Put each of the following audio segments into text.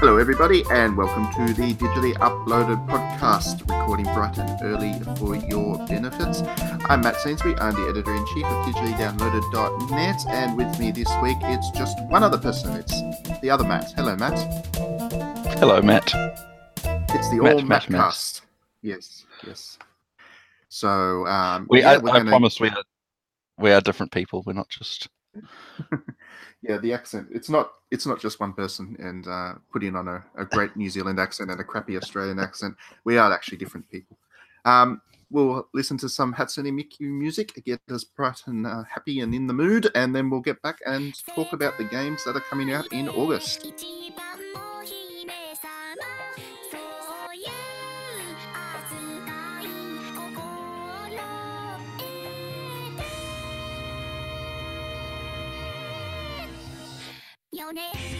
Hello, everybody, and welcome to the Digitally Uploaded Podcast, recording bright and early for your benefits. I'm Matt Sainsbury, I'm the editor in chief of digitallydownloaded.net, and with me this week it's just one other person. It's the other Matt. Hello, Matt. Hello, Matt. It's the Matt, All Matt, Cast. Matt. Yes, yes. So um, we, yeah, I, I gonna... promise we are, we are different people. We're not just yeah, the accent. It's not. It's not just one person and uh, putting on a, a, great New Zealand accent and a crappy Australian accent. We are actually different people. Um, we'll listen to some Hatsune Miku music, get us bright and uh, happy and in the mood, and then we'll get back and talk about the games that are coming out in August. on it.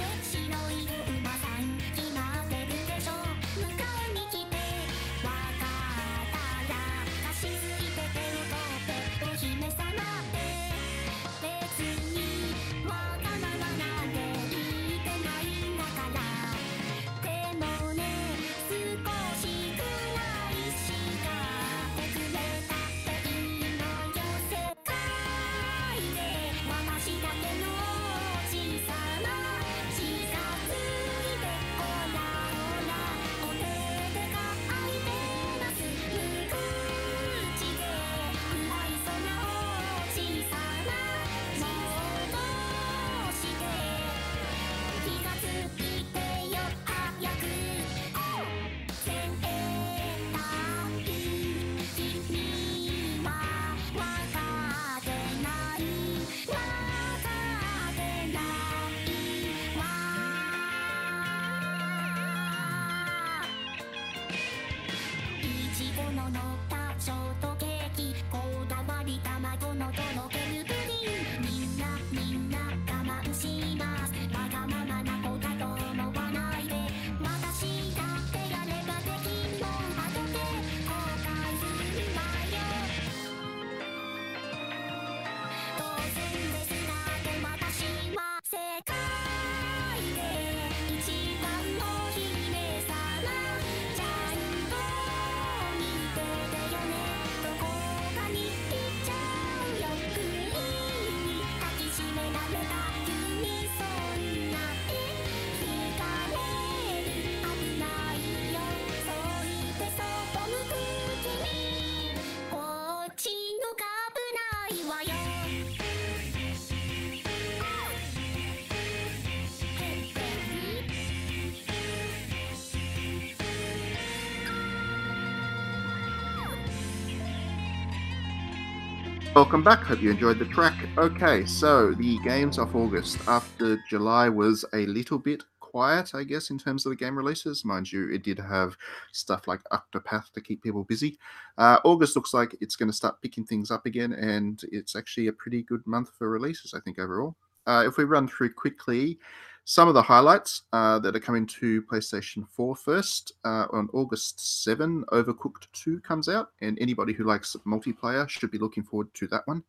Welcome back. Hope you enjoyed the track. Okay, so the games of August after July was a little bit quiet, I guess, in terms of the game releases. Mind you, it did have stuff like Octopath to keep people busy. Uh, August looks like it's going to start picking things up again, and it's actually a pretty good month for releases, I think, overall. Uh, if we run through quickly, some of the highlights uh, that are coming to PlayStation 4 first. Uh, on August 7, Overcooked 2 comes out, and anybody who likes multiplayer should be looking forward to that one.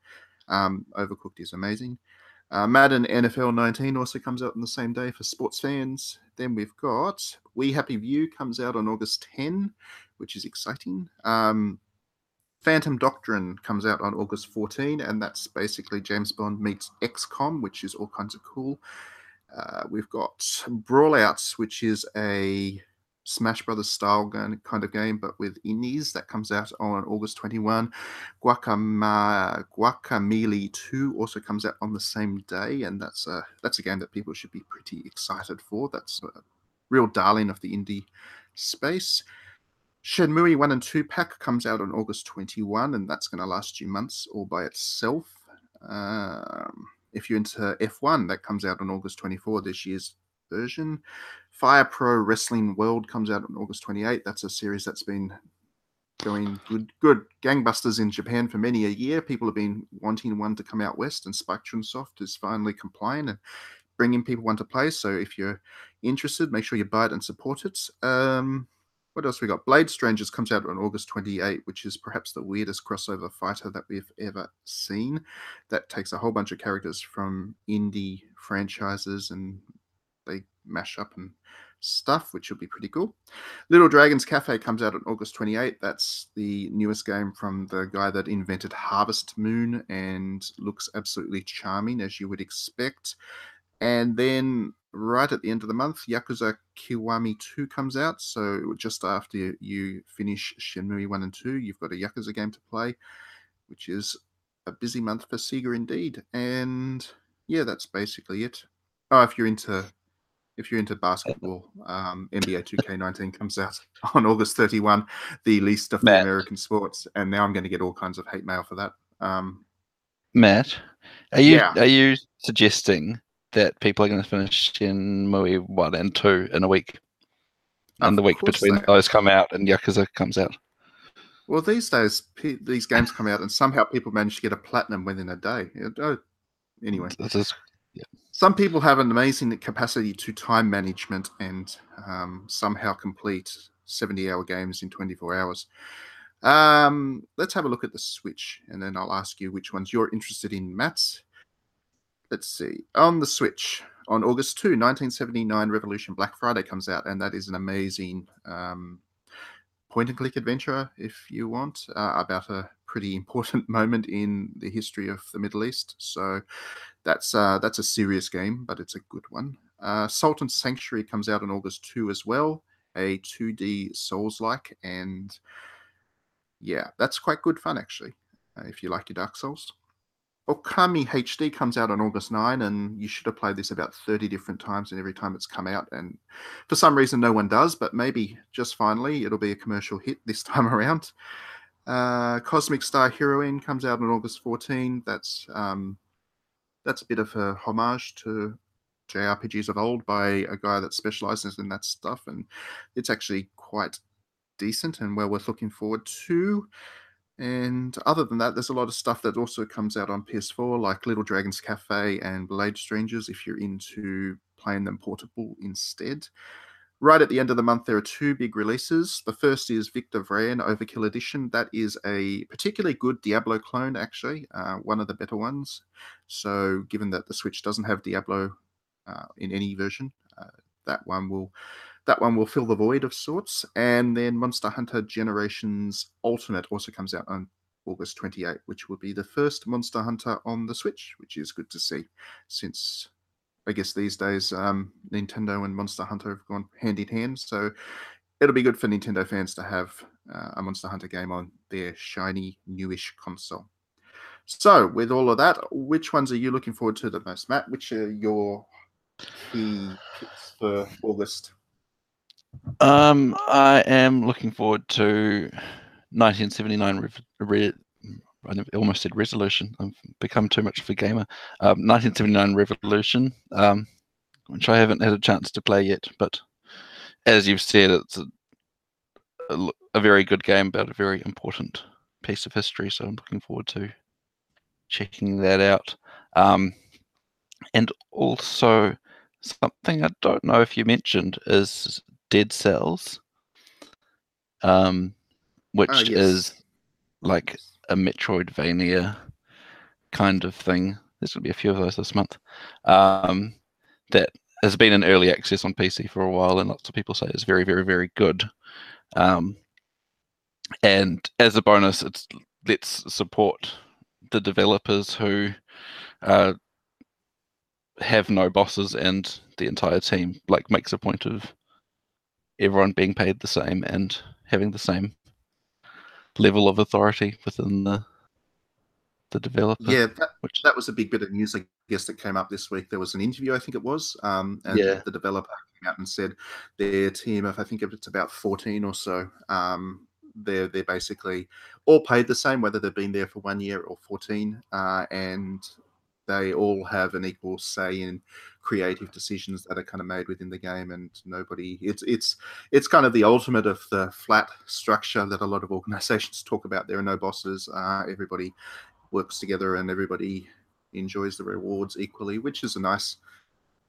Um, Overcooked is amazing. Uh, Madden NFL 19 also comes out on the same day for sports fans. Then we've got We Happy Few comes out on August 10, which is exciting. Um, Phantom Doctrine comes out on August 14, and that's basically James Bond meets XCOM, which is all kinds of cool. Uh, we've got Brawlouts, which is a Smash Brothers style kind of game, but with indies. That comes out on August 21. Guacama, Guacamelee 2 also comes out on the same day, and that's a that's a game that people should be pretty excited for. That's a real darling of the indie space. Shenmue 1 and 2 pack comes out on August 21, and that's going to last you months all by itself. Um, if you're into F1, that comes out on August 24, this year's version. Fire Pro Wrestling World comes out on August 28. That's a series that's been going good, good gangbusters in Japan for many a year. People have been wanting one to come out west, and Spike Chunsoft is finally complying and bringing people one to play. So if you're interested, make sure you buy it and support it. Um, what else we got? Blade Strangers comes out on August 28, which is perhaps the weirdest crossover fighter that we've ever seen. That takes a whole bunch of characters from indie franchises and they mash up and stuff, which will be pretty cool. Little Dragons Cafe comes out on August 28. That's the newest game from the guy that invented Harvest Moon and looks absolutely charming, as you would expect. And then right at the end of the month, Yakuza Kiwami 2 comes out. So just after you finish Shenmue 1 and 2, you've got a Yakuza game to play, which is a busy month for Sega indeed. And yeah, that's basically it. Oh, if you're into if you're into basketball, um, NBA 2K19 comes out on August 31, the least of the Matt. American sports, and now I'm going to get all kinds of hate mail for that. Um, Matt, are you Yeah. are you suggesting that people are going to finish Shenmue one and two in a week, and the week between those come out and Yakuza comes out? well, these days pe- these games come out, and somehow people manage to get a platinum within a day. Oh, Anyway, This is some people have an amazing capacity to time management and um, somehow complete 70 hour games in 24 hours. Um, let's have a look at the Switch and then I'll ask you which ones you're interested in, Matt. Let's see. On the Switch, on August 2, 1979, Revolution Black Friday comes out, and that is an amazing um, point and click adventure, if you want, uh, about a pretty important moment in the history of the Middle East. So that's uh, that's a serious game, but it's a good one. Uh, Salt and Sanctuary comes out on August 2 as well, a 2D Souls like, and yeah, that's quite good fun actually, uh, if you like your Dark Souls. Okami HD comes out on August 9, and you should have played this about 30 different times, and every time it's come out, and for some reason no one does, but maybe just finally it'll be a commercial hit this time around. Uh, Cosmic Star Heroine comes out on August 14. That's um, that's a bit of a homage to JRPGs of old by a guy that specializes in that stuff, and it's actually quite decent and well worth looking forward to. And other than that, there's a lot of stuff that also comes out on PS4, like Little Dragons Cafe and Blade Strangers, if you're into playing them portable instead. Right at the end of the month, there are two big releases. The first is Victor Vran Overkill Edition. That is a particularly good Diablo clone, actually, uh, one of the better ones. So, given that the Switch doesn't have Diablo uh, in any version, uh, that one will that one will fill the void of sorts. And then Monster Hunter Generations Ultimate also comes out on August 28, which will be the first Monster Hunter on the Switch, which is good to see, since I guess these days um, Nintendo and Monster Hunter have gone hand in hand. So it'll be good for Nintendo fans to have uh, a Monster Hunter game on their shiny newish console. So, with all of that, which ones are you looking forward to the most, Matt? Which are your key picks for August? Um, I am looking forward to 1979. Rev- re- I almost said resolution. I've become too much of a gamer. Um, 1979 Revolution. Um, which I haven't had a chance to play yet. But as you've said, it's a very good game about a very important piece of history. So I'm looking forward to checking that out. Um, and also, something I don't know if you mentioned is Dead Cells, um, which Ah, yes. is like a Metroidvania kind of thing. There's going to be a few of those this month. Um, that has been in early access on PC for a while, and lots of people say it's very, very, very good. Um, and as a bonus, it's let's support the developers who uh, have no bosses, and the entire team like makes a point of everyone being paid the same and having the same level of authority within the the developer. Yeah, that, which that was a big bit of news, I guess, that came up this week. There was an interview, I think it was, um, and Yeah. the developer came out and said their team of, I think it's about 14 or so, um, they're, they're basically all paid the same, whether they've been there for one year or 14, uh, and they all have an equal say in creative decisions that are kind of made within the game and nobody it's it's it's kind of the ultimate of the flat structure that a lot of organizations talk about there are no bosses uh, everybody works together and everybody enjoys the rewards equally, which is a nice,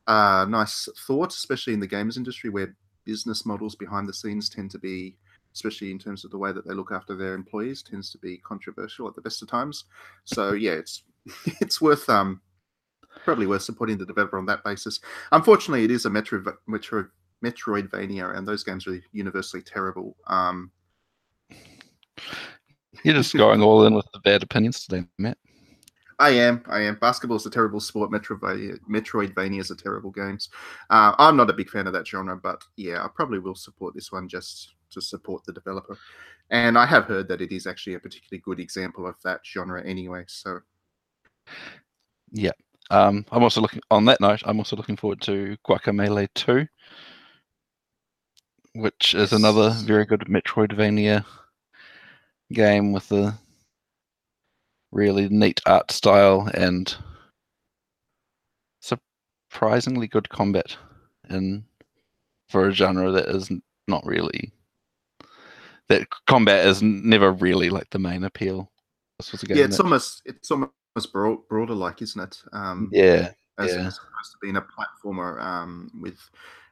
uh, nice thought, especially in the games industry where business models behind the scenes tend to be, especially in terms of the way that they look after their employees, tends to be controversial at the best of times. So yeah, it's it's worth um probably worth supporting the developer on that basis. Unfortunately, it is a Metro Metro Metroidvania, and those games are universally terrible. Um, you're just going all in with the bad opinions today, Matt. I am. I am. Basketball is a terrible sport. Metroidvania, Metroidvanias are terrible games. Uh, I'm not a big fan of that genre, but yeah, I probably will support this one just to support the developer. And I have heard that it is actually a particularly good example of that genre anyway. So Um, I'm also looking on that note. I'm also looking forward to Guacamelee 2, which is another very good Metroidvania game with a really neat art style and surprisingly good combat in for a genre that is not really that combat is never really like the main appeal. This was a game yeah, it's that- almost it's almost broad, broader like, isn't it? Um, yeah, as yeah. as opposed to being a platformer um, with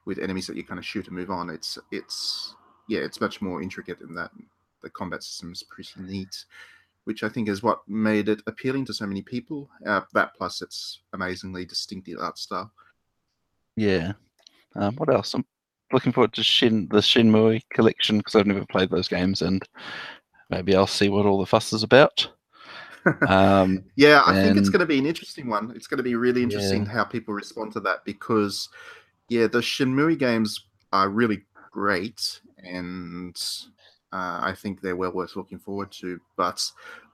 with enemies that you kind of shoot and move on. It's it's yeah, it's much more intricate in that the combat system is pretty neat, which I think is what made it appealing to so many people. Uh, that plus its amazingly distinctive art style. Yeah. Um, what else? I'm looking forward to Shin the Shenmue collection because I've never played those games and maybe I'll see what all the fuss is about. Um, Yeah, I think it's going to be an interesting one. It's going to be really interesting Yeah. how people respond to that because, yeah, the Shenmue games are really great, and uh, I think they're well worth looking forward to. But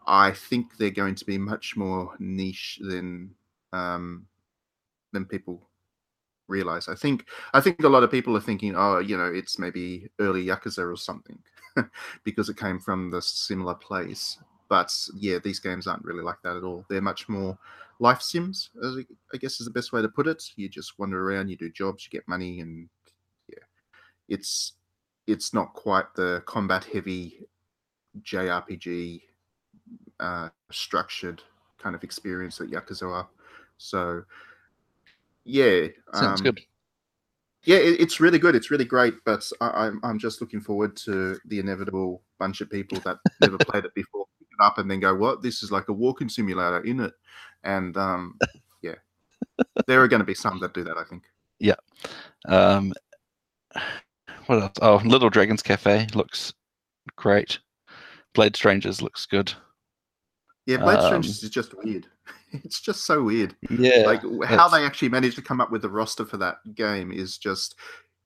I think they're going to be much more niche than um, than people realize. I think I think a lot of people are thinking, oh, you know, it's maybe early Yakuza or something because it came from the similar place but yeah, these games aren't really like that at all. They're much more life sims, I, I guess is the best way to put it. You just wander around, you do jobs, you get money, and yeah, it's it's not quite the combat heavy JRPG uh, structured kind of experience that Yakuza are. So yeah, sounds um, good. yeah, it, it's really good. It's really great, but I, I'm I'm just looking forward to the inevitable bunch of people that never played it before it up and then go, "What? This is like a walking simulator, in it?" And um, yeah, there are going to be some that do that. I think. Yeah. Um, what else? Oh, Little Dragons Cafe looks great. Blade Strangers looks good. Yeah, Blade Um, Strangers is just weird. It's just so weird. Yeah. like how they actually managed to come up with the roster for that game is just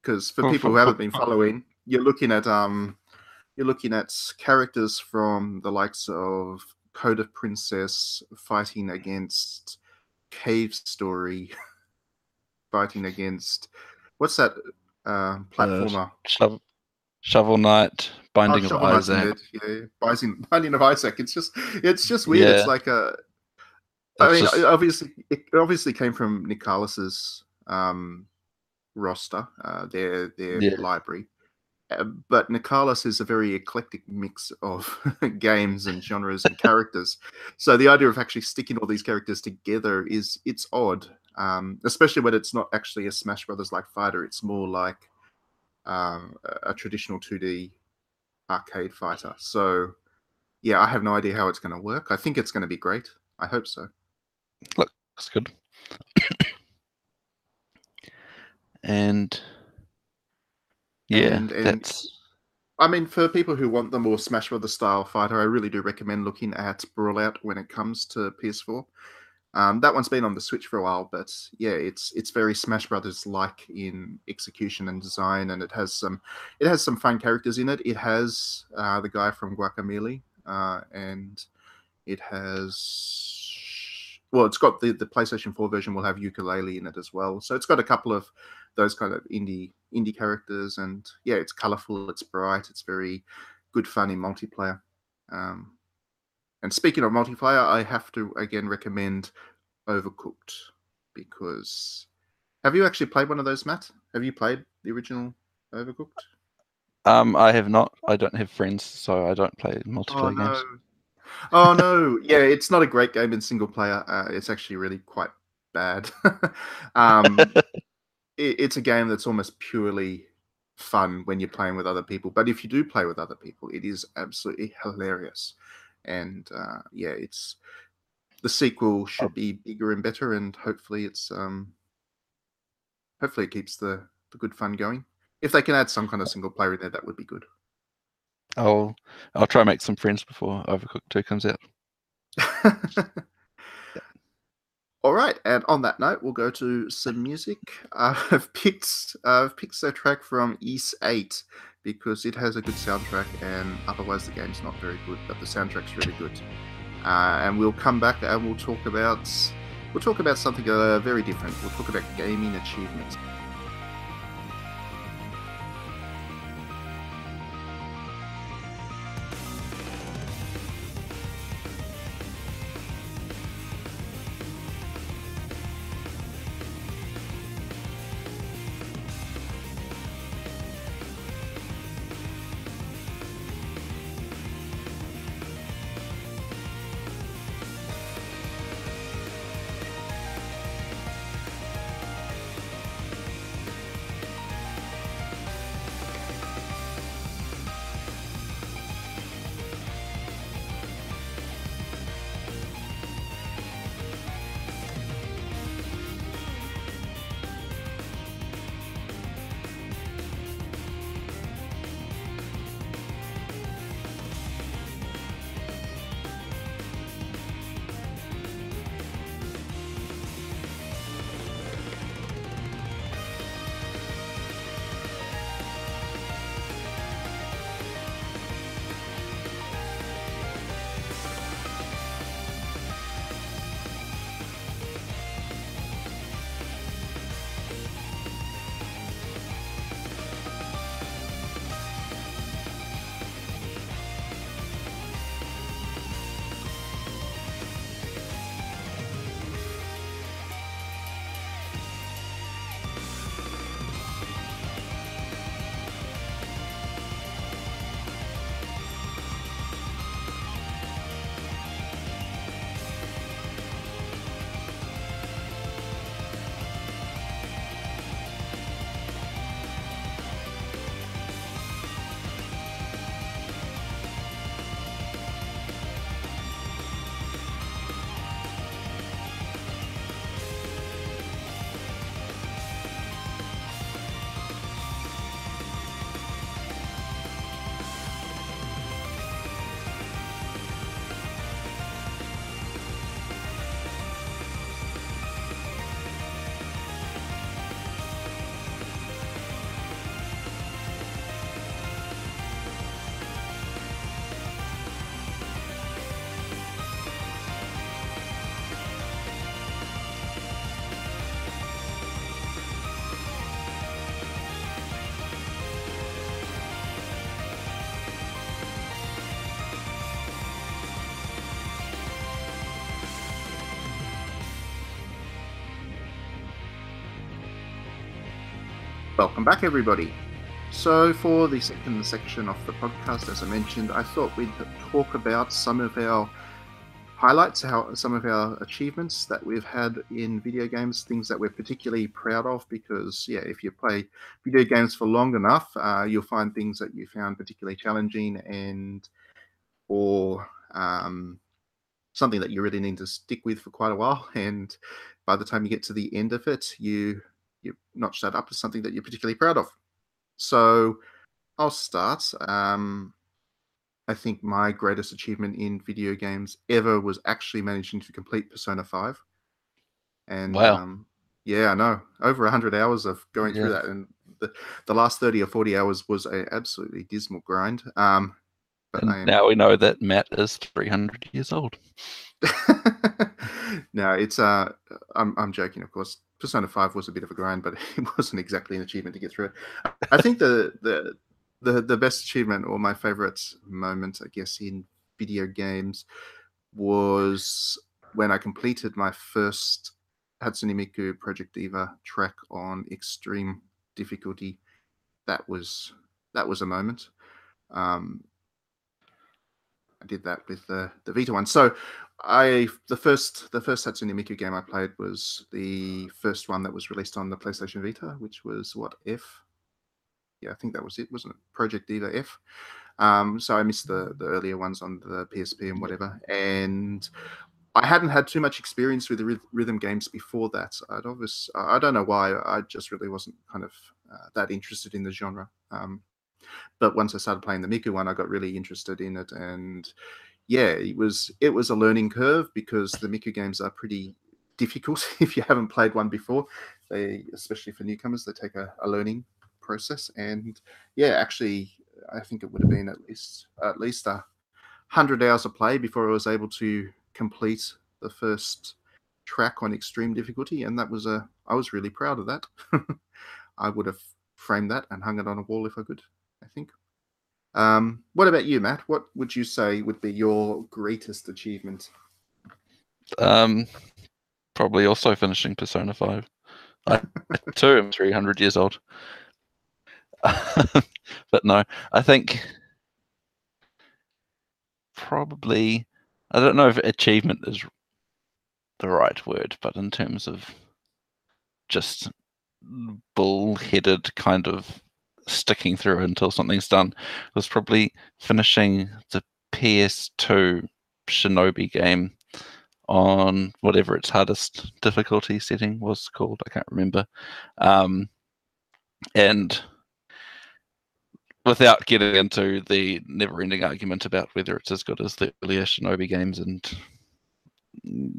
because for people who haven't been following, you're looking at um, you're looking at characters from the likes of Code of Princess fighting against Cave Story, fighting against what's that uh, platformer? Shov- Shovel Knight, Binding Oh, of Shovel Knight's Isaac. Yeah, Binding, Binding of Isaac. It's just it's just weird. Yeah. It's like a I It's mean, just- it obviously, it obviously came from Nicalis's um, roster, uh, their their Yeah. library. Uh, but Nicalis is a very eclectic mix of games and genres and characters. So the idea of actually sticking all these characters together is it's odd, um, especially when it's not actually a Smash Brothers like fighter. It's more like um, a- traditional 2D arcade fighter. So yeah, I have no idea how it's going to work. I think it's going to be great. I hope so. Look, That's good. and yeah, And- and- that's I mean, for people who want the more Smash Brothers style fighter, I really do recommend looking at Brawlout when it comes to PS4. Um, that one's been on the Switch for a while, but yeah, it's it's very Smash Brothers like in execution and design, and it has some it has some fun characters in it. It has uh, the guy from Guacamelee, uh, and it has well, it's got the the PlayStation 4 version will have Yooka-Laylee in it as well. So it's got a couple of those kind of indie indie characters, and yeah, it's colorful, it's bright, it's very good fun in multiplayer. Um, and speaking of multiplayer, I have to again recommend Overcooked because have you actually played one of those, Matt? Have you played the original Overcooked? um I have not I don't have friends, so I don't play multiplayer Oh games. Oh no! Yeah, it's not a great game in single player. Uh, it's actually really quite bad. um, it, it's a game that's almost purely fun when you're playing with other people. But if you do play with other people, it is absolutely hilarious. And uh, yeah, it's the sequel should be bigger and better, and hopefully it's um, hopefully it keeps the the good fun going. If they can add some kind of single player in there, that would be good. I'll I'll try and make some friends before Overcooked 2 comes out. All right, and on that note, we'll go to some music. Uh, I've picked uh, I've picked a track from Ys Eight because it has a good soundtrack, and otherwise the game's not very good, but the soundtrack's really good. Uh, and we'll come back and we'll talk about we'll talk about something uh, very different. We'll talk about gaming achievements. Welcome back, everybody. So, for the second section of the podcast, as I mentioned, I thought we'd talk about some of our highlights, how some of our achievements that we've had in video games, things that we're particularly proud of. Because, yeah, if you play video games for long enough, uh, you'll find things that you found particularly challenging and or um, something that you really need to stick with for quite a while. And by the time you get to the end of it, you you notch that up as something that you're particularly proud of. So I'll start. Um, I think my greatest achievement in video games ever was actually managing to complete Persona 5. And Wow. um, yeah, I know. Over 100 hours of going through that. And the, the last 30 or 40 hours was a absolutely dismal grind. Um, but am now we know that Matt is 300 years old. no, it's uh, I'm I'm joking, of course. Persona Five was a bit of a grind, but it wasn't exactly an achievement to get through it. I think the the the the best achievement or my favorite moment, I guess, in video games was when I completed my first Hatsune Miku Project Diva track on extreme difficulty. That was that was a moment. Um, I did that with the the Vita one. So I the first the first Hatsune Miku game I played was the first one that was released on the PlayStation Vita, which was what F. Yeah, I think that was it, wasn't it? Project Diva F. Um, so I missed the the earlier ones on the PSP and whatever, and I hadn't had too much experience with the rhythm games before that. I'd obvious I I don't know why. I just really wasn't kind of uh, that interested in the genre. Um, but once I started playing the Miku one, I got really interested in it, and yeah, it was it was a learning curve because the Miku games are pretty difficult if you haven't played one before. They, especially for newcomers, they take a, a learning process. And yeah, actually, I think it would have been at least at least a hundred hours of play before I was able to complete the first track on extreme difficulty, and that was a I was really proud of that. I would have framed that and hung it on a wall if I could. Um, what about you, Matt? What would you say would be your greatest achievement? Um, probably also finishing Persona 5. I too am 300 years old. but no, I think probably, I don't know if achievement is the right word, but in terms of just bull-headed kind of sticking through until something's done was probably finishing the PS2 Shinobi game on whatever its hardest difficulty setting was called. I can't remember. Um, and without getting into the never-ending argument about whether it's as good as the earlier Shinobi games, and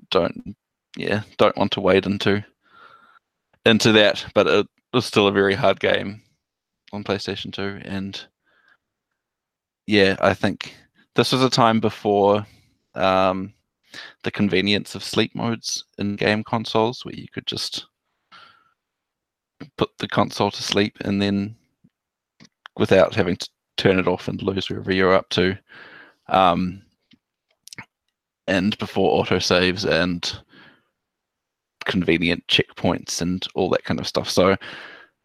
don't, yeah, don't want to wade into into that. But it was still a very hard game on PlayStation 2, and yeah, I think this was a time before um, the convenience of sleep modes in game consoles, where you could just put the console to sleep and then without having to turn it off and lose wherever you're up to. Um, and before autosaves and convenient checkpoints and all that kind of stuff. So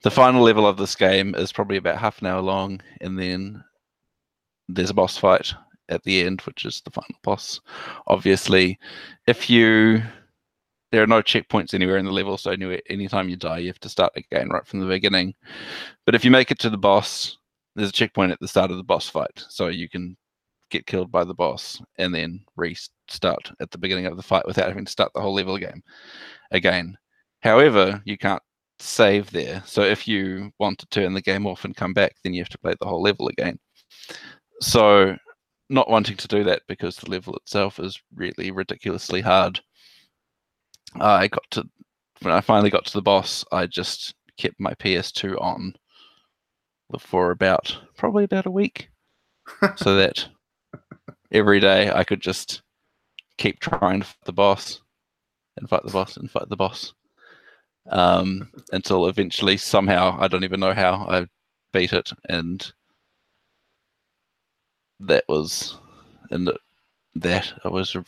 the final level of this game is probably about half an hour long, and then there's a boss fight at the end, which is the final boss. Obviously, if you there are no checkpoints anywhere in the level, so anywhere, anytime you die, you have to start again right from the beginning. But if you make it to the boss, there's a checkpoint at the start of the boss fight, so you can get killed by the boss and then restart at the beginning of the fight without having to start the whole level again. Again, however, you can't save there. So if you want to turn the game off and come back, then you have to play the whole level again. So not wanting to do that because the level itself is really ridiculously hard. I got to when I finally got to the boss, I just kept my PS2 on for about probably about a week, so that every day I could just keep trying to fight the boss and fight the boss and fight the boss um, until eventually somehow I don't even know how I beat it, and that was and that was a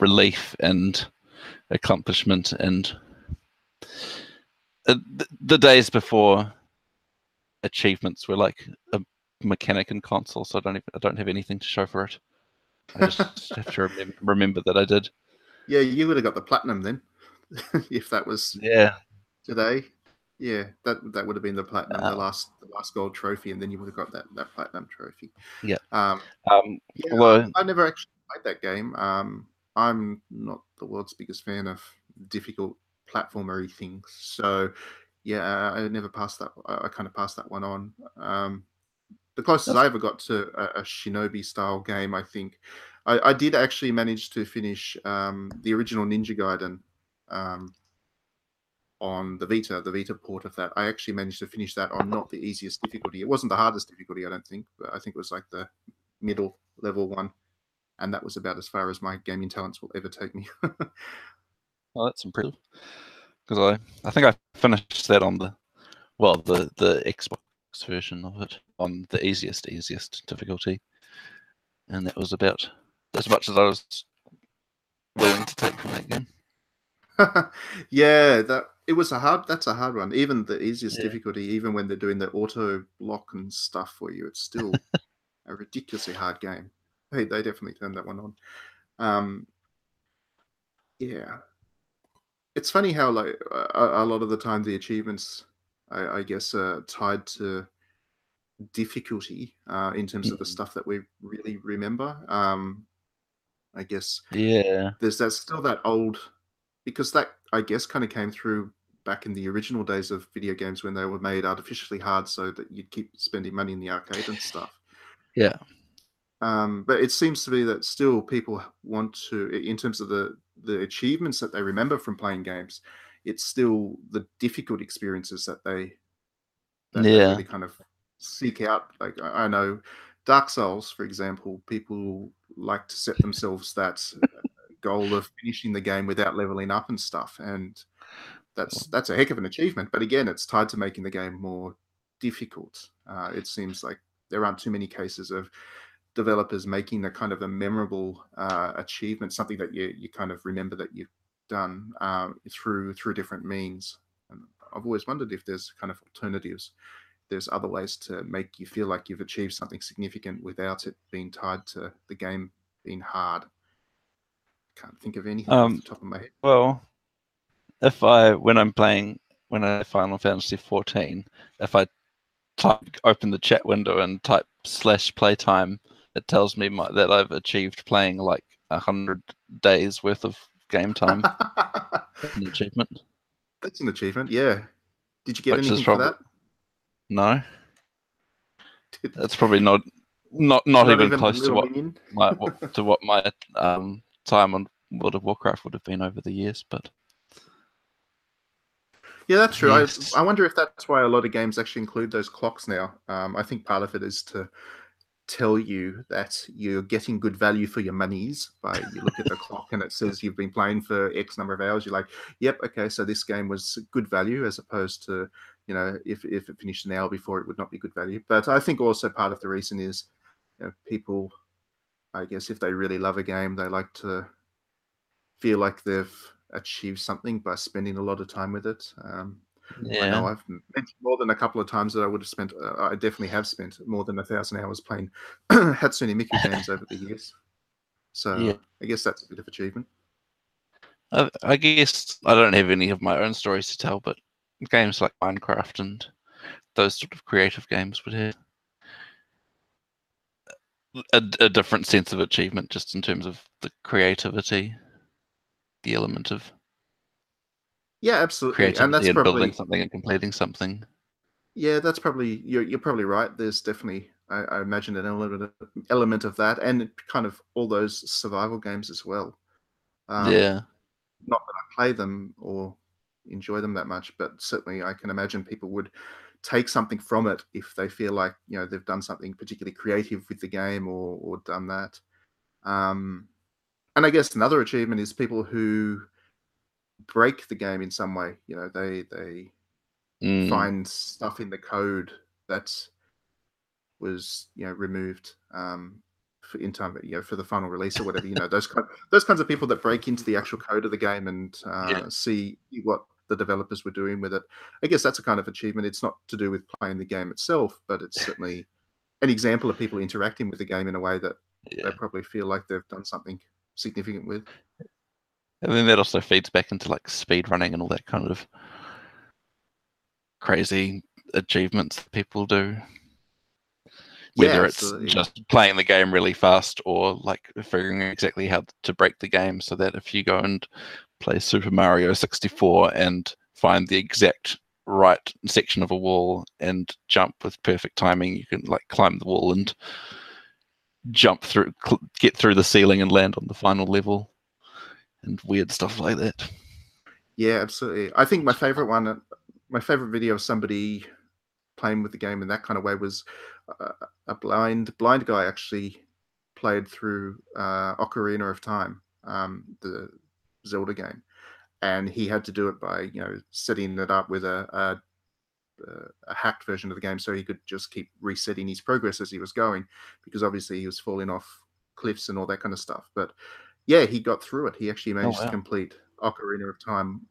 relief and accomplishment and uh, the days before achievements were like a mechanic in console, so I don't even, I don't have anything to show for it. I just have to remember, remember that I did. Yeah, you would have got the platinum then, if that was Yeah, today. Yeah, that that would have been the platinum, Uh, the last the last gold trophy, and then you would have got that that platinum trophy. Yeah. Um, um, yeah, although I never actually played that game. Um, I'm not the world's biggest fan of difficult platformery things, so yeah, I never passed that. I, I kind of passed that one on. Um, the closest I ever got to a, a Shinobi style game, I think, I, I did actually manage to finish um, the original Ninja Gaiden um, on the Vita, the Vita port of that. I actually managed to finish that on not the easiest difficulty. It wasn't the hardest difficulty, I don't think, but I think it was like the middle level one, and that was about as far as my gaming talents will ever take me. well, oh, that's impressive. Because I, I think I finished that on the, well, the the Xbox version of it on the easiest easiest difficulty, and that was about as much as I was willing to take from that game. yeah, that it was a hard. That's a hard one. Even the easiest Yeah. difficulty, even when they're doing the auto block and stuff for you, it's still a ridiculously hard game. They they definitely turned that one on. Um, yeah, it's funny how like a, a lot of the time the achievements, I, I guess, are tied to difficulty uh, in terms of the stuff that we really remember. Um, I guess Yeah, there's that still that old because that I guess kind of came through back in the original days of video games when they were made artificially hard so that you'd keep spending money in the arcade and stuff. yeah, Um, but it seems to be that still people want to, in terms of the the achievements that they remember from playing games, it's still the difficult experiences that they that they Yeah. really kind of seek out. Like I I know Dark Souls, for example, people like to set themselves that goal of finishing the game without leveling up and stuff, and that's that's a heck of an achievement. But again, it's tied to making the game more difficult. Uh, it seems like there aren't too many cases of developers making a kind of a memorable uh, achievement, something that you you kind of remember that you've done uh, through through different means. And I've always wondered if there's kind of alternatives. There's other ways to make you feel like you've achieved something significant without it being tied to the game being hard. Can't think of anything off Um, the top of my head. Well, if I when I'm playing when I Final Fantasy 14, if I type open the chat window and type slash playtime, it tells me my, that I've achieved playing like a hundred days worth of game time. an achievement. That's an achievement. Yeah. Did you get Which anything for that? No, that's probably not not not, even a close to what my what, to what my um time on World of Warcraft would have been over the years. But Yeah, that's true. Yes. I, I wonder if that's why a lot of games actually include those clocks now. Um, I think part of it is to tell you that you're getting good value for your monies by you look at the clock and it says you've been playing for X number of hours. You're like, yep, okay, so this game was good value as opposed to, you know, if, if it finished an hour before, it would not be good value. But I think also part of the reason is you know, people, I guess, if they really love a game, they like to feel like they've achieved something by spending a lot of time with it. Um, I know yeah, I've mentioned more than a couple of times that I would have spent. Uh, I definitely have spent more than a thousand hours playing Hatsune Miku games over the years. So Yeah. I guess that's a bit of achievement. I, I guess I don't have any of my own stories to tell, but games like Minecraft and those sort of creative games would have a, a different sense of achievement, just in terms of the creativity, the element of Yeah, absolutely, creativity and that's and probably building something and completing something. yeah, that's probably you're you're probably right. There's definitely I, I imagine an element of, element of that, and kind of all those survival games as well. Um, yeah, not that I play them or enjoy them that much, but certainly I can imagine people would take something from it if they feel like you know they've done something particularly creative with the game or or done that. Um, and I guess another achievement is people who break the game in some way. You know, they they Mm, find stuff in the code that was you know removed um, for in time you know for the final release or whatever. You know those kind those kinds of people that break into the actual code of the game and uh, Yeah. see what the developers were doing with it. I guess that's a kind of achievement. It's not to do with playing the game itself, but it's certainly an example of people interacting with the game in a way that Yeah. they probably feel like they've done something significant with. And then that also feeds back into like speed running and all that kind of crazy achievements that people do. Whether Yeah, it's just playing the game really fast or like figuring exactly how to break the game so that if you go and play Super Mario 64 and find the exact right section of a wall and jump with perfect timing, you can like climb the wall and jump through, get through the ceiling and land on the final level and weird stuff like that. Yeah, absolutely. I think my favorite one, my favorite video of somebody playing with the game in that kind of way was uh, a blind blind guy actually played through uh, Ocarina of Time, um, the Zelda game, and he had to do it by you know setting it up with a, a a hacked version of the game, so he could just keep resetting his progress as he was going, because obviously he was falling off cliffs and all that kind of stuff. But yeah, he got through it. He actually managed wow. to complete Ocarina of Time.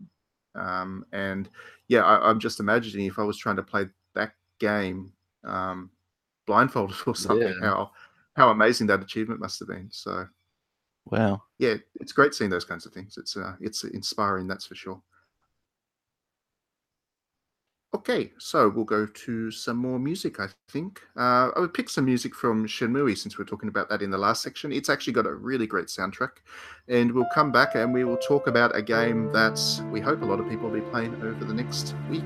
Um, and yeah, I, I'm just imagining if I was trying to play that game um, blindfolded or something, Yeah. how how amazing that achievement must have been. So Wow. yeah, it's great seeing those kinds of things. It's uh, it's inspiring, that's for sure. Okay, so we'll go to some more music. I think uh, I would pick some music from Shenmue since we are talking about that in the last section. It's actually got a really great soundtrack, and we'll come back and we will talk about a game that we hope a lot of people will be playing over the next week.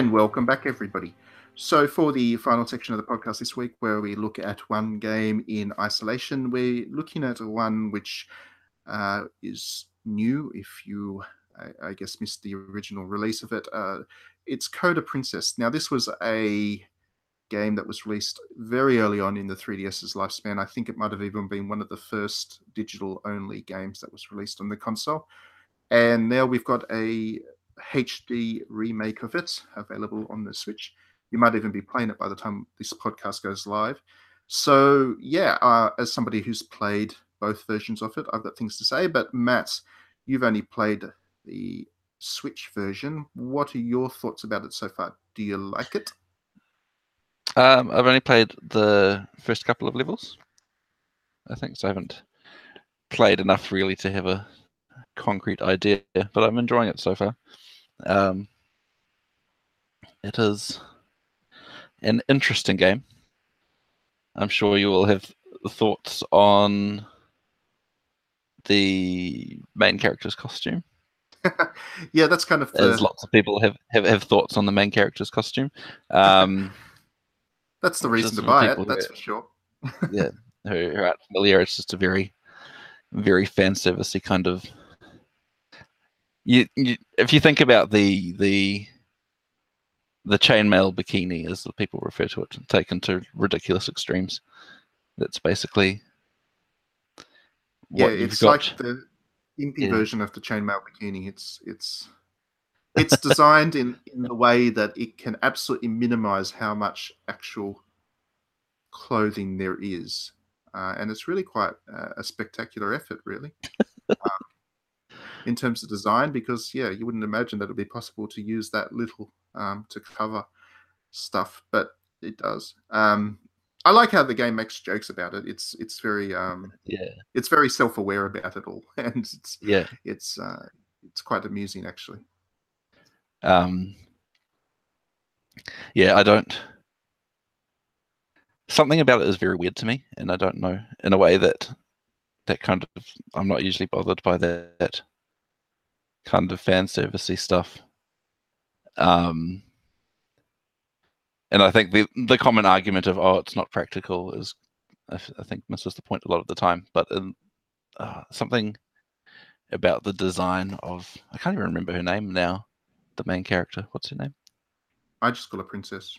And welcome back, everybody. So, for the final section of the podcast this week, where we look at one game in isolation, we're looking at one which uh, is new. If you, I, I guess, missed the original release of it, uh, it's Code of Princess. Now, this was a game that was released very early on in the 3DS's lifespan. I think it might have even been one of the first digital only games that was released on the console. And now we've got a HD remake of it available on the Switch. You might even be playing it by the time this podcast goes live. So yeah, uh, as somebody who's played both versions of it, I've got things to say. But Matt, you've only played the Switch version. What are your thoughts about it so far? Do you like it? Um, I've only played the first couple of levels. I think so. I haven't played enough really to have a concrete idea, but I'm enjoying it so far. Um, it is an interesting game. I'm sure you will have thoughts on the main character's costume. yeah, that's kind of the, As lots of people have, have, have thoughts on the main character's costume. Um, that's the reason to buy it. That's who- for sure. who, who aren't familiar, it's just a very, very fan servicey kind of. You, you, if you think about the the the chainmail bikini, as the people refer to it, taken to ridiculous extremes, that's basically Yeah, it's got. like the impy Yeah. version of the chainmail bikini. It's it's it's designed in in the way that it can absolutely minimize how much actual clothing there is, uh, and it's really quite uh, a spectacular effort, really. In terms of design, because yeah, you wouldn't imagine that it'd be possible to use that little um, to cover stuff, but it does. Um, I like how the game makes jokes about it. It's it's very um, yeah, it's very self-aware about it all, and it's yeah. it's uh, it's quite amusing actually. Um, yeah, I don't. Something about it is very weird to me, and I don't know in a way that that kind of I'm not usually bothered by that kind of fan servicey stuff. Um, and I think the the common argument of oh it's not practical is I think misses the point a lot of the time. But in, uh, something about the design of I can't even remember her name now the main character. What's her name? I just call her princess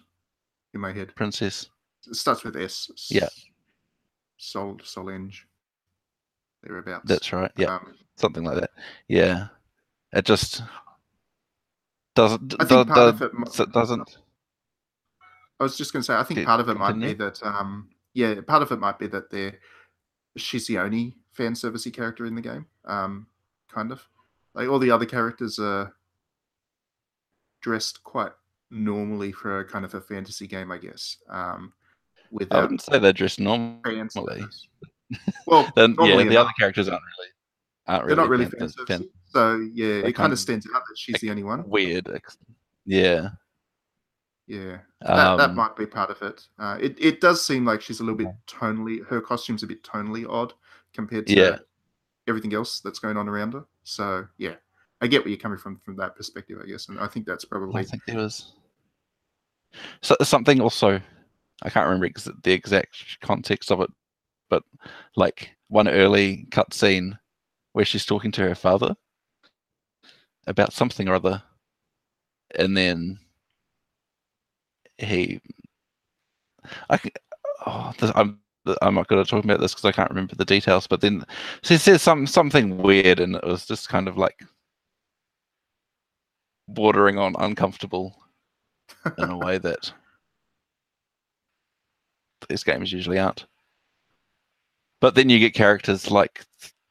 in my head. Princess. It starts with S. Yeah. Sol Solange. Thereabouts. That's right. Yeah, Um, something like that. Yeah, it just doesn't I think part of it doesn't. I was just going to say, I think part of it might be that, um, yeah, part of it might be that they're she's the only fan servicey character in the game, um, kind of. Like all the other characters are dressed quite normally for a kind of a fantasy game, I guess. Um, I wouldn't say they're dressed normally. Well, Then yeah, the enough. other characters aren't really aren't really they're not really fan- fan. So yeah, it kind of stands out that she's the only one. weird. Yeah. Yeah, that, that Um, might be part of it. Uh, it it does seem like she's a little bit tonally. Her costume's a bit tonally odd compared to Yeah. everything else that's going on around her. So yeah, I get where you're coming from from that perspective, I guess, and I think that's probably. I think there was so, something also. I can't remember ex- the exact context of it, but like one early cutscene where she's talking to her father about something or other, and then he, I, oh, this, I'm I'm not good at talking about this because I can't remember the details. But then she says some something weird, and it was just kind of like bordering on uncomfortable in a way that these games usually aren't. But then you get characters like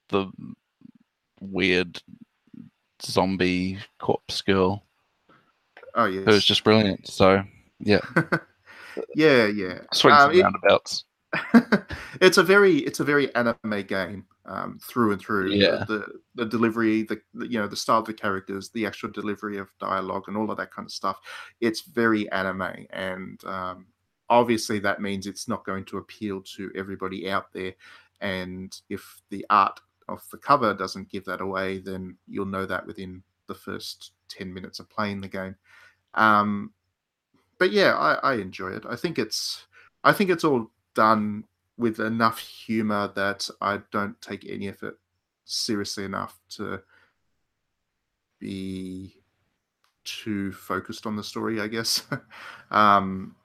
the weird zombie corpse girl oh yes, who's just brilliant. So yeah, yeah. Yeah. Swings Um, and it- roundabouts. it's a very it's a very anime game um, through and through. Yeah. The, the the delivery, the, the you know the style of the characters, the actual delivery of dialogue, and all of that kind of stuff. It's very anime, and um, obviously that means it's not going to appeal to everybody out there. And if the art of the cover doesn't give that away, then you'll know that within the first ten minutes of playing the game. Um, but yeah, I, I enjoy it. I think it's I think it's all done with enough humor that I don't take any of it seriously enough to be too focused on the story, I guess. um,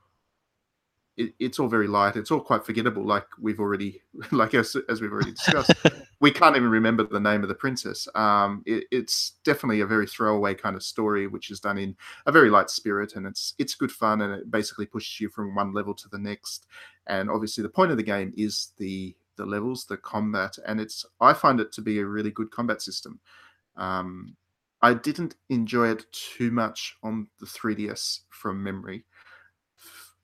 it, it's all very light. It's all quite forgettable, like we've already, like as, as we've already discussed. we can't even remember the name of the princess. Um, it, it's definitely a very throwaway kind of story, which is done in a very light spirit, and it's it's good fun, and it basically pushes you from one level to the next. And obviously, the point of the game is the the levels, the combat, and it's I find it to be a really good combat system. Um, I didn't enjoy it too much on the 3DS from memory.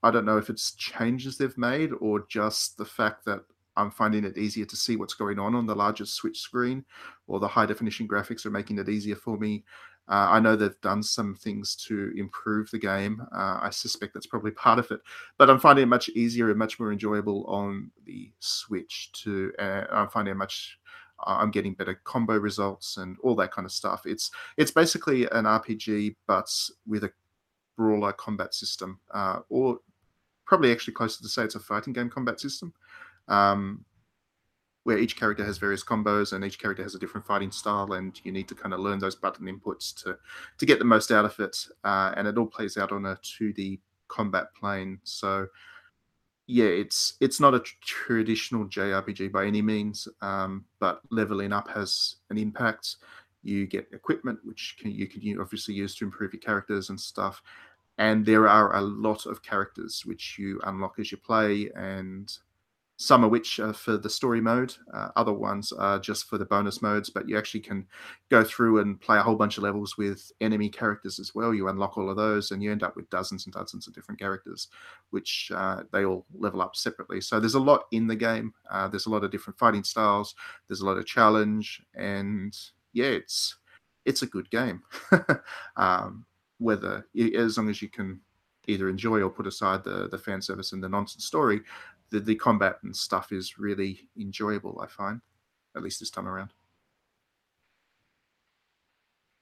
I don't know if it's changes they've made or just the fact that I'm finding it easier to see what's going on on the larger Switch screen, or the high definition graphics are making it easier for me. Uh, I know they've done some things to improve the game. Uh, I suspect that's probably part of it, but I'm finding it much easier and much more enjoyable on the Switch. To uh, I'm finding it much. I'm getting better combo results and all that kind of stuff. It's it's basically an RPG, but with a brawler combat system, uh, or probably actually closer to say it's a fighting game combat system um, where each character has various combos and each character has a different fighting style, and you need to kind of learn those button inputs to to get the most out of it. Uh, and it all plays out on a 2D combat plane. So yeah, it's it's not a tr- traditional JRPG by any means, um, but leveling up has an impact. You get equipment, which can, you can obviously use to improve your characters and stuff. And there are a lot of characters which you unlock as you play, and some of which are for the story mode, uh, other ones are just for the bonus modes. But you actually can go through and play a whole bunch of levels with enemy characters as well. You unlock all of those, and you end up with dozens and dozens of different characters, which uh, they all level up separately. So there's a lot in the game. Uh, there's a lot of different fighting styles. There's a lot of challenge, and yeah, it's it's a good game. um, whether as long as you can either enjoy or put aside the the fan service and the nonsense story, the, the combat and stuff is really enjoyable, I find, at least this time around.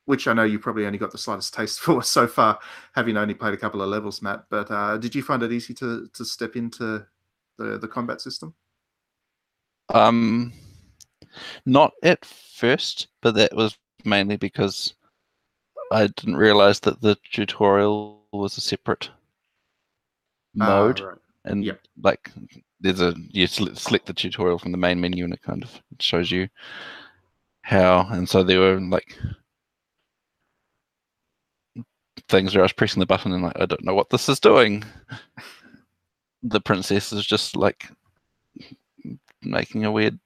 Which I know you probably only got the slightest taste for so far, having only played a couple of levels, Matt. But uh, did you find it easy to to step into the the combat system? Um, not at first, but that was mainly because I didn't realize that the tutorial was a separate mode. Ah, right. And Yep. like there's a you select the tutorial from the main menu and it kind of shows you how and so there were like things where I was pressing the button and like I don't know what this is doing. the princess is just like making a weird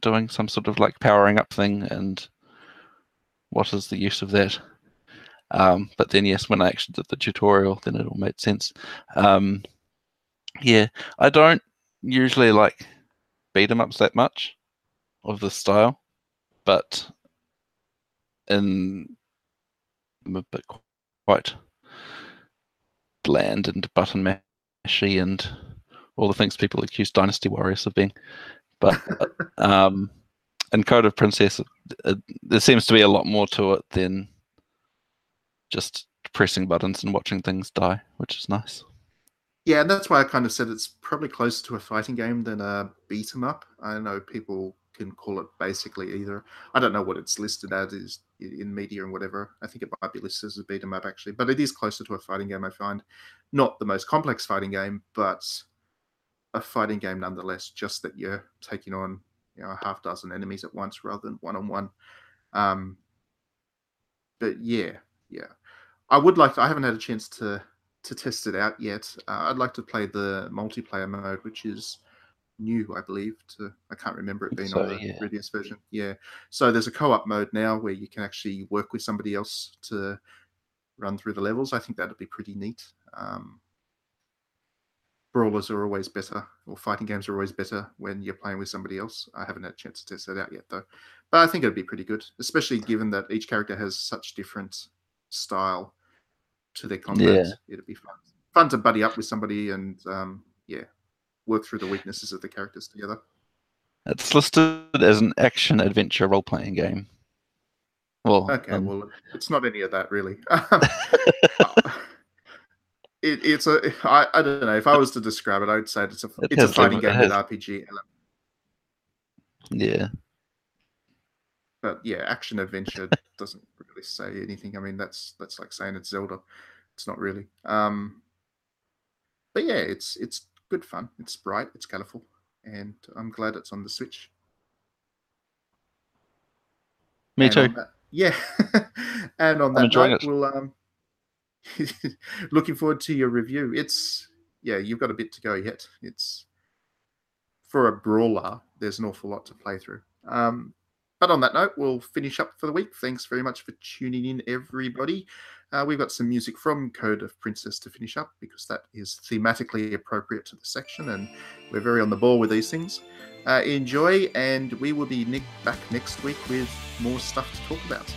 doing some sort of like powering up thing and what is the use of that? Um, but then yes, when I actually did the tutorial, then it all made sense. Um, yeah, I don't usually like beat 'em ups that much of the style, but in I'm a bit quite bland and button mashy and all the things people accuse Dynasty Warriors of being. But um, in Code of Princess, uh, there seems to be a lot more to it than just pressing buttons and watching things die, which is nice. Yeah, and that's why I kind of said it's probably closer to a fighting game than a beat 'em up. I know people can call it basically either. I don't know what it's listed as is in media and whatever. I think it might be listed as a beat 'em up actually, but it is closer to a fighting game. I find not the most complex fighting game, but a fighting game nonetheless. Just that you're taking on you know a half dozen enemies at once rather than one on one. But yeah, yeah, I would like. To, I haven't had a chance to to test it out yet. Uh, I'd like to play the multiplayer mode, which is new, I believe. To I can't remember it being so, on the yeah. previous version. Yeah. So there's a co-op mode now where you can actually work with somebody else to run through the levels. I think that'd be pretty neat. Um, brawlers are always better, or fighting games are always better when you're playing with somebody else. I haven't had a chance to test that out yet, though. But I think it'd be pretty good, especially given that each character has such different style to their combat. Yeah. It'd be fun, fun to buddy up with somebody and um, yeah, work through the weaknesses of the characters together. It's listed as an action adventure role playing game. Well, Okay, um, well, it's not any of that really. it, it's a I, I don't know if I was to describe it, I'd say it's a It it's a fighting level- it game with RPG element. yeah, but yeah, action adventure doesn't really say anything. I mean, that's that's like saying it's Zelda. It's not really. Um, but yeah, it's it's good fun. It's bright. It's colorful, and I'm glad it's on the Switch. Me And too. that- yeah. and on I'm that note, we'll um looking forward to your review. It's yeah, you've got a bit to go yet. It's for a brawler, there's an awful lot to play through. Um, but on that note, we'll finish up for the week. Thanks very much for tuning in, everybody. Uh, we've got some music from Code of Princess to finish up because that is thematically appropriate to the section, and we're very on the ball with these things. Uh, enjoy, and we will be back next week with more stuff to talk about.